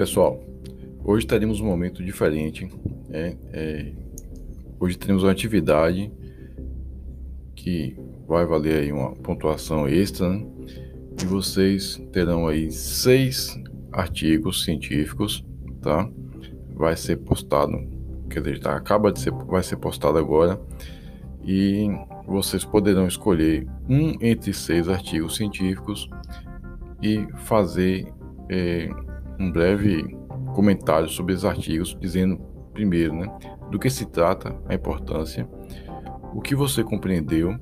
Pessoal, hoje teremos um momento diferente. É, é, hoje teremos uma atividade que vai valer aí uma pontuação extra, né? e vocês terão aí seis artigos científicos, tá? Vai ser postado, quer dizer, tá, acaba de ser, vai ser postado agora e vocês poderão escolher um entre seis artigos científicos e fazer é, um breve comentário sobre os artigos, dizendo primeiro, né, do que se trata, a importância, o que você compreendeu,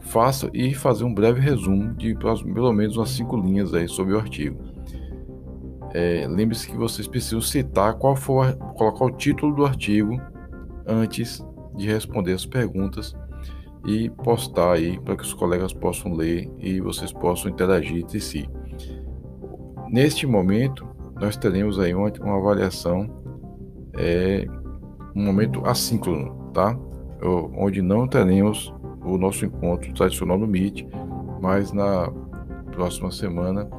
faça e fazer um breve resumo de pelo menos umas cinco linhas aí sobre o artigo. É, Lembre-se que vocês precisam citar qual for, colocar o título do artigo antes de responder as perguntas e postar aí para que os colegas possam ler e vocês possam interagir entre si. Neste momento, nós teremos aí uma, uma avaliação, é, um momento assíncrono, tá? Onde não teremos o nosso encontro tradicional no Meet, mas na próxima semana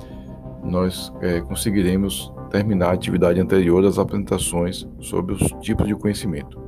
nós é, conseguiremos terminar a atividade anterior das apresentações sobre os tipos de conhecimento.